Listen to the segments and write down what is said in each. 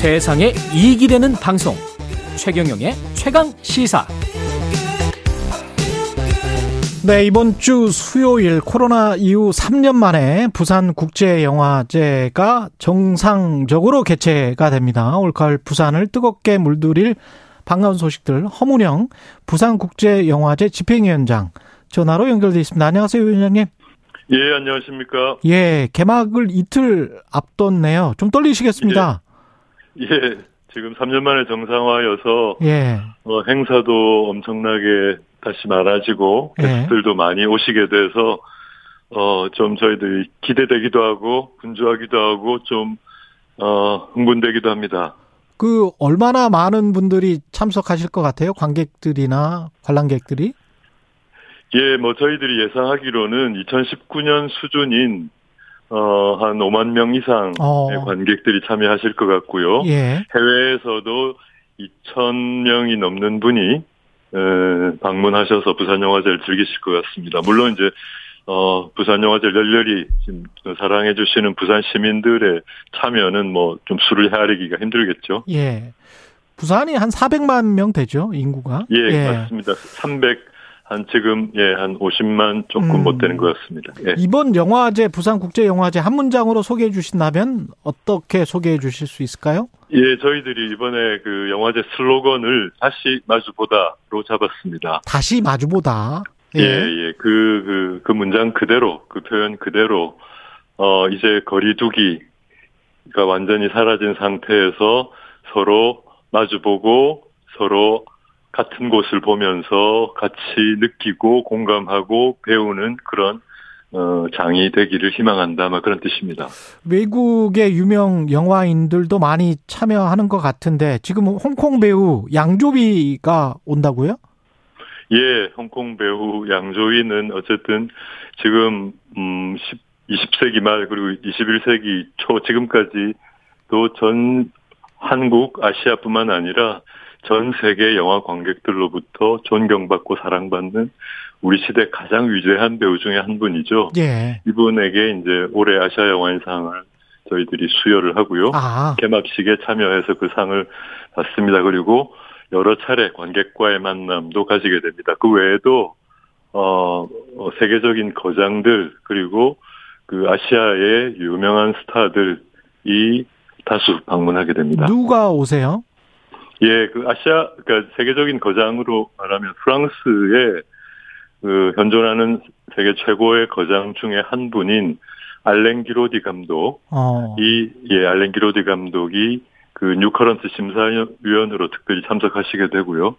세상에 이익이 되는 방송 최경영의 최강 시사 네, 이번 주 수요일 코로나 이후 3년 만에 부산 국제영화제가 정상적으로 개최가 됩니다. 올가을 부산을 뜨겁게 물들일 반가운 소식들 허문영 부산국제영화제 집행위원장 전화로 연결돼 있습니다. 안녕하세요, 위원장님. 예, 안녕하십니까. 예, 개막을 이틀 앞뒀네요. 좀 떨리시겠습니다. 예, 예 지금 3년 만에 정상화여서 예. 어, 행사도 엄청나게 다시 많아지고 예. 게스트들도 많이 오시게 돼서 어, 좀 저희들이 기대되기도 하고 분주하기도 하고 좀 어, 흥분되기도 합니다. 그 얼마나 많은 분들이 참석하실 것 같아요? 관객들이나 관람객들이? 예, 뭐 저희들이 예상하기로는 2019년 수준인 어, 한 5만 명 이상의 어. 관객들이 참여하실 것 같고요. 예. 해외에서도 2천 명이 넘는 분이 에, 방문하셔서 부산 영화제를 즐기실 것 같습니다. 물론 이제 어, 부산 영화제를 열렬히 지금 사랑해 주시는 부산 시민들의 참여는 뭐 좀 수를 헤아리기가 힘들겠죠. 예. 부산이 한 400만 명 되죠, 인구가? 예, 맞습니다. 300, 한 지금, 예, 한 50만 조금 음. 못 되는 것 같습니다. 예. 이번 영화제, 부산 국제 영화제 한 문장으로 소개해 주신다면 어떻게 소개해 주실 수 있을까요? 예, 저희들이 이번에 그 영화제 슬로건을 다시 마주보다로 잡았습니다. 다시 마주보다. 예, 예, 그, 그, 그 문장 그대로, 그 표현 그대로, 어, 이제 거리두기가 완전히 사라진 상태에서 서로 마주보고 서로 같은 곳을 보면서 같이 느끼고 공감하고 배우는 그런 어, 장이 되기를 희망한다. 막 그런 뜻입니다. 외국의 유명 영화인들도 많이 참여하는 것 같은데 지금 홍콩 배우 양조비가 온다고요? 예, 홍콩 배우 양조위는 어쨌든 지금 음 10, 20세기 말 그리고 21세기 초 지금까지도 전 한국 아시아뿐만 아니라 전 세계 영화 관객들로부터 존경받고 사랑받는 우리 시대 가장 위대한 배우 중에 한 분이죠. 예. 이분에게 이제 올해 아시아 영화인상을 저희들이 수여를 하고요. 아, 개막식에 참여해서 그 상을 받습니다. 그리고 여러 차례 관객과의 만남도 가지게 됩니다. 그 외에도 어, 어, 세계적인 거장들 그리고 그 아시아의 유명한 스타들이 다수 방문하게 됩니다. 누가 오세요? 예, 그 아시아 그러니까 세계적인 거장으로 말하면 프랑스의 그 현존하는 세계 최고의 거장 중에 한 분인 알랭 기로디 감독 어. 이, 예, 알랭 기로디 감독이 그 New Currents 심사위원으로 특별히 참석하시게 되고요.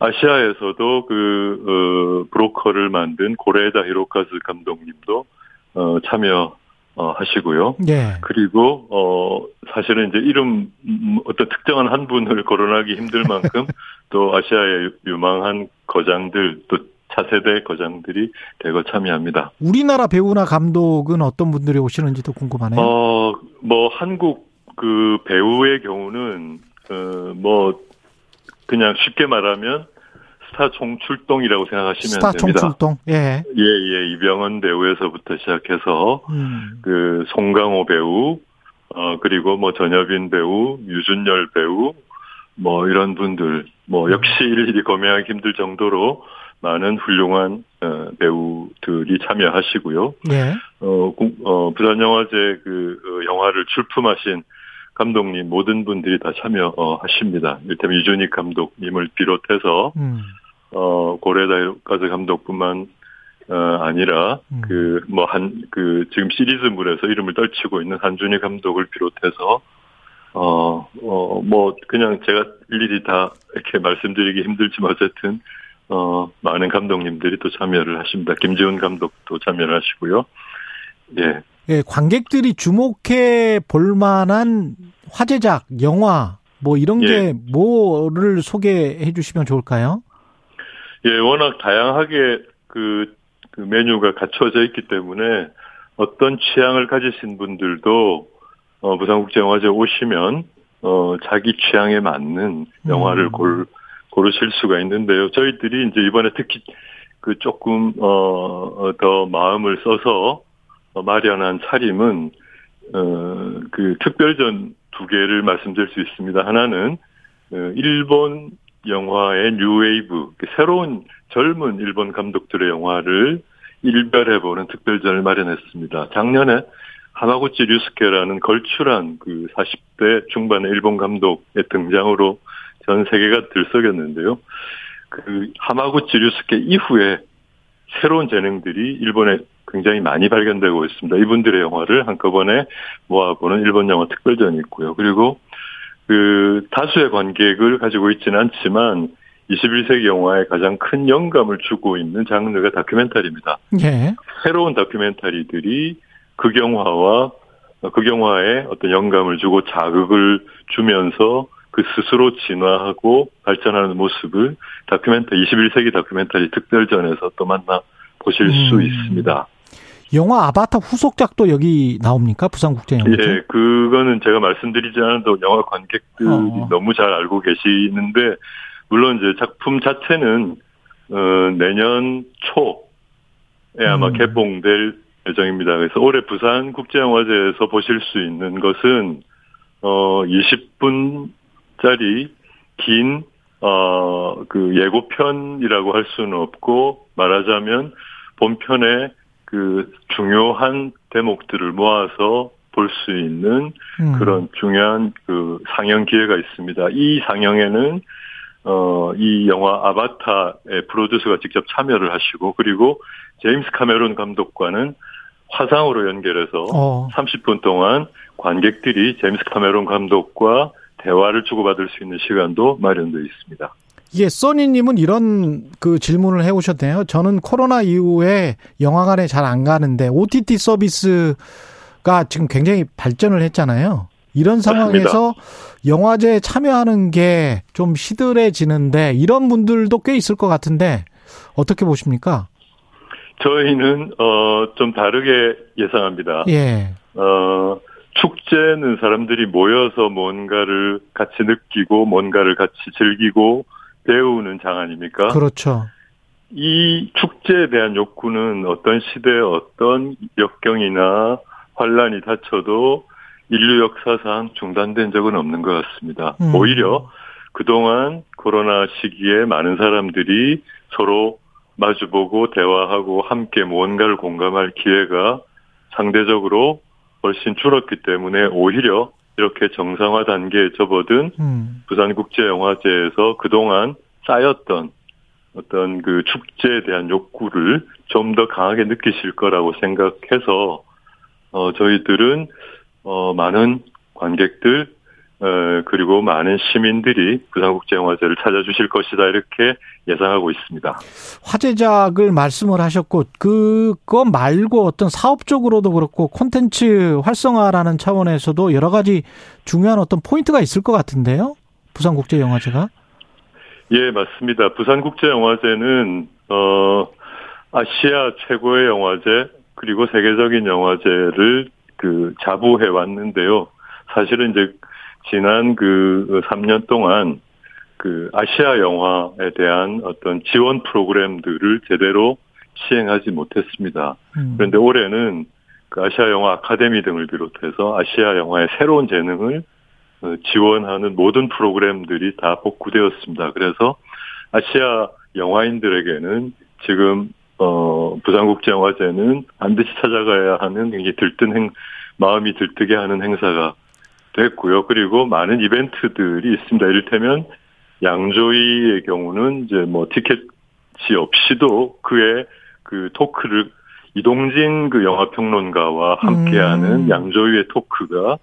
아시아에서도 그, 어, 브로커를 만든 고레다 히로카즈 감독님도, 어, 참여, 어, 하시고요. 예. 그리고, 어, 사실은 이제 이름, 음, 어떤 특정한 한 분을 거론하기 힘들 만큼 또 아시아의 유망한 거장들, 또 차세대 거장들이 대거 참여합니다. 우리나라 배우나 감독은 어떤 분들이 오시는지도 궁금하네요. 어, 뭐, 한국 그 배우의 경우는, 어, 뭐, 그냥 쉽게 말하면 스타 총출동이라고 생각하시면 스타 됩니다. 총출동. 예. 예, 예, 이병헌 배우에서부터 시작해서, 음. 그, 송강호 배우, 어, 그리고 뭐, 전여빈 배우, 유준열 배우, 뭐, 이런 분들, 뭐, 역시 일일이 검열하기 힘들 정도로 많은 훌륭한, 어, 배우들이 참여하시고요. 예. 어, 공- 어, 부산 영화제 그, 어, 영화를 출품하신 감독님 모든 분들이 다 참여하십니다. 일테면 유준익 감독님을 비롯해서, 음. 어, 고레다까지 감독뿐만, 어, 아니라, 음. 그, 뭐, 한, 그, 지금 시리즈물에서 이름을 떨치고 있는 한준희 감독을 비롯해서, 어, 어, 뭐, 그냥 제가 일일이 다 이렇게 말씀드리기 힘들지만 어쨌든, 어, 많은 감독님들이 또 참여를 하십니다. 김지훈 감독도 참여를 하시고요. 예. 예, 관객들이 주목해 볼 만한 화제작, 영화, 뭐 이런 게 예. 뭐를 소개해 주시면 좋을까요? 예, 워낙 다양하게 그, 그 메뉴가 갖춰져 있기 때문에 어떤 취향을 가지신 분들도 어, 부산국제영화제 오시면 어, 자기 취향에 맞는 영화를 음. 골, 고르실 수가 있는데요. 저희들이 이제 이번에 특히 그 조금 어, 어, 더 마음을 써서 어, 마련한 차림은 어, 그 특별전 두 개를 말씀드릴 수 있습니다. 하나는 어, 일본 영화의 뉴웨이브 새로운 젊은 일본 감독들의 영화를 일별해보는 특별전을 마련했습니다. 작년에 하마구치 류스케라는 걸출한 그 40대 중반의 일본 감독의 등장으로 전 세계가 들썩였는데요. 그 하마구치 류스케 이후에 새로운 재능들이 일본에 굉장히 많이 발견되고 있습니다. 이분들의 영화를 한꺼번에 모아보는 일본 영화 특별전이 있고요. 그리고 그 다수의 관객을 가지고 있지는 않지만 21세기 영화에 가장 큰 영감을 주고 있는 장르가 다큐멘터리입니다. 예. 새로운 다큐멘터리들이 극영화와 극영화에 어떤 영감을 주고 자극을 주면서 그 스스로 진화하고 발전하는 모습을 다큐멘터리 21세기 다큐멘터리 특별전에서 또 만나 보실 음. 수 있습니다. 영화 아바타 후속작도 여기 나옵니까? 부산국제영화제? 예, 그거는 제가 말씀드리지 않아도 영화 관객들이 어. 너무 잘 알고 계시는데 물론 이제 작품 자체는 어, 내년 초에 아마 음. 개봉될 예정입니다. 그래서 올해 부산 국제영화제에서 보실 수 있는 것은 어 20분짜리 긴 어, 그 예고편이라고 할 수는 없고 말하자면 본편의 그 중요한 대목들을 모아서 볼 수 있는 음. 그런 중요한 그 상영 기회가 있습니다. 이 상영에는 어, 이 영화 아바타의 프로듀서가 직접 참여를 하시고 그리고 제임스 카메론 감독과는 화상으로 연결해서 어. 30분 동안 관객들이 제임스 카메론 감독과 대화를 주고받을 수 있는 시간도 마련되어 있습니다. 예, 써니님은 이런 그 질문을 해오셨네요. 저는 코로나 이후에 영화관에 잘 안 가는데 OTT 서비스가 지금 굉장히 발전을 했잖아요. 이런 상황에서 맞습니다. 영화제에 참여하는 게 좀 시들해지는데 이런 분들도 꽤 있을 것 같은데 어떻게 보십니까? 저희는 어 좀 다르게 예상합니다. 예. 어 축제는 사람들이 모여서 뭔가를 같이 느끼고 뭔가를 같이 즐기고 배우는 장 아닙니까? 그렇죠. 이 축제에 대한 욕구는 어떤 시대의 어떤 역경이나 환란이 닥쳐도 인류 역사상 중단된 적은 없는 것 같습니다. 음. 오히려 그동안 코로나 시기에 많은 사람들이 서로 마주보고 대화하고 함께 무언가를 공감할 기회가 상대적으로 훨씬 줄었기 때문에 오히려 이렇게 정상화 단계에 접어든 음. 부산국제영화제에서 그동안 쌓였던 어떤 그 축제에 대한 욕구를 좀 더 강하게 느끼실 거라고 생각해서 어 저희들은 어 많은 관객들 어, 그리고 많은 시민들이 부산국제영화제를 찾아주실 것이다 이렇게 예상하고 있습니다. 화제작을 말씀을 하셨고 그거 말고 어떤 사업적으로도 그렇고 콘텐츠 활성화라는 차원에서도 여러 가지 중요한 어떤 포인트가 있을 것 같은데요. 부산국제영화제가? 예, 맞습니다. 부산국제영화제는 어 아시아 최고의 영화제 그리고 세계적인 영화제를 그 자부해 왔는데요. 사실은 이제 지난 그 3년 동안 그 아시아 영화에 대한 어떤 지원 프로그램들을 제대로 시행하지 못했습니다. 음. 그런데 올해는 그 아시아 영화 아카데미 등을 비롯해서 아시아 영화의 새로운 재능을 어, 지원하는 모든 프로그램들이 다 복구되었습니다. 그래서 아시아 영화인들에게는 지금 어 부산국제영화제는 반드시 찾아가야 하는 굉장히 들뜬 행 마음이 들뜨게 하는 행사가 됐고요. 그리고 많은 이벤트들이 있습니다. 이를테면 양조위의 경우는 이제 뭐 티켓이 없이도 그의 그 토크를 이동진 그 영화 평론가와 함께하는 음. 양조위의 토크가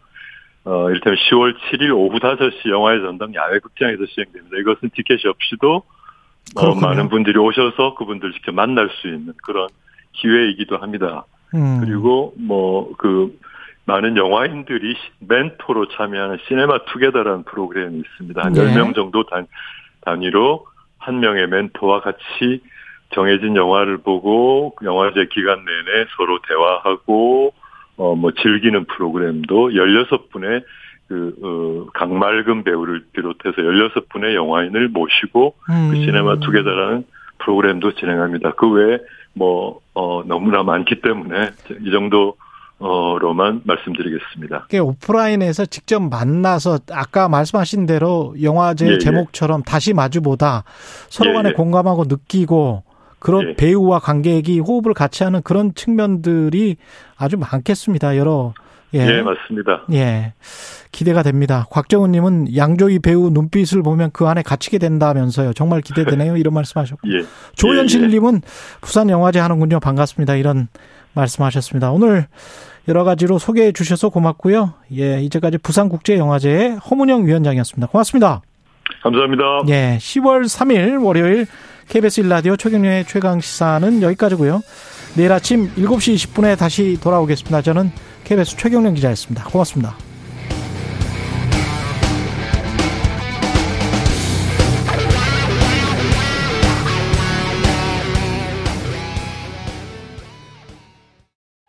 어 이를테면 10월 7일 오후 5시 영화의 전당 야외 극장에서 시행됩니다. 이것은 티켓이 없이도 어, 많은 분들이 오셔서 그분들 직접 만날 수 있는 그런 기회이기도 합니다. 음. 그리고 뭐그 많은 영화인들이 멘토로 참여하는 시네마 투게더라는 프로그램이 있습니다. 한 네. 10명 정도 단, 단위로 한 명의 멘토와 같이 정해진 영화를 보고 영화제 기간 내내 서로 대화하고 어 뭐 즐기는 프로그램도 16분의 그 어, 강말금 배우를 비롯해서 16분의 영화인을 모시고 그 음. 그 시네마 투게더라는 프로그램도 진행합니다. 그 외에 뭐 어, 너무나 많기 때문에 이 정도 어로만 말씀드리겠습니다. 오프라인에서 직접 만나서 아까 말씀하신 대로 영화제 예, 예. 제목처럼 다시 마주보다 서로 간에 예, 예. 공감하고 느끼고 그런 예. 배우와 관객이 호흡을 같이 하는 그런 측면들이 아주 많겠습니다. 여러 예. 예, 맞습니다. 예. 기대가 됩니다. 곽정훈님은 양조희 배우 눈빛을 보면 그 안에 갇히게 된다면서요. 정말 기대되네요. 이런 말씀하셨고. 예. 조현실 님은 부산 영화제 하는군요. 반갑습니다. 이런 말씀하셨습니다. 오늘 여러 가지로 소개해 주셔서 고맙고요. 예, 이제까지 부산국제영화제의 허문영 위원장이었습니다. 고맙습니다. 감사합니다. 예, 10월 3일 월요일 KBS 1라디오 최경련의 최강 시사는 여기까지고요. 내일 아침 7시 20분에 다시 돌아오겠습니다. 저는 KBS 최경련 기자였습니다. 고맙습니다.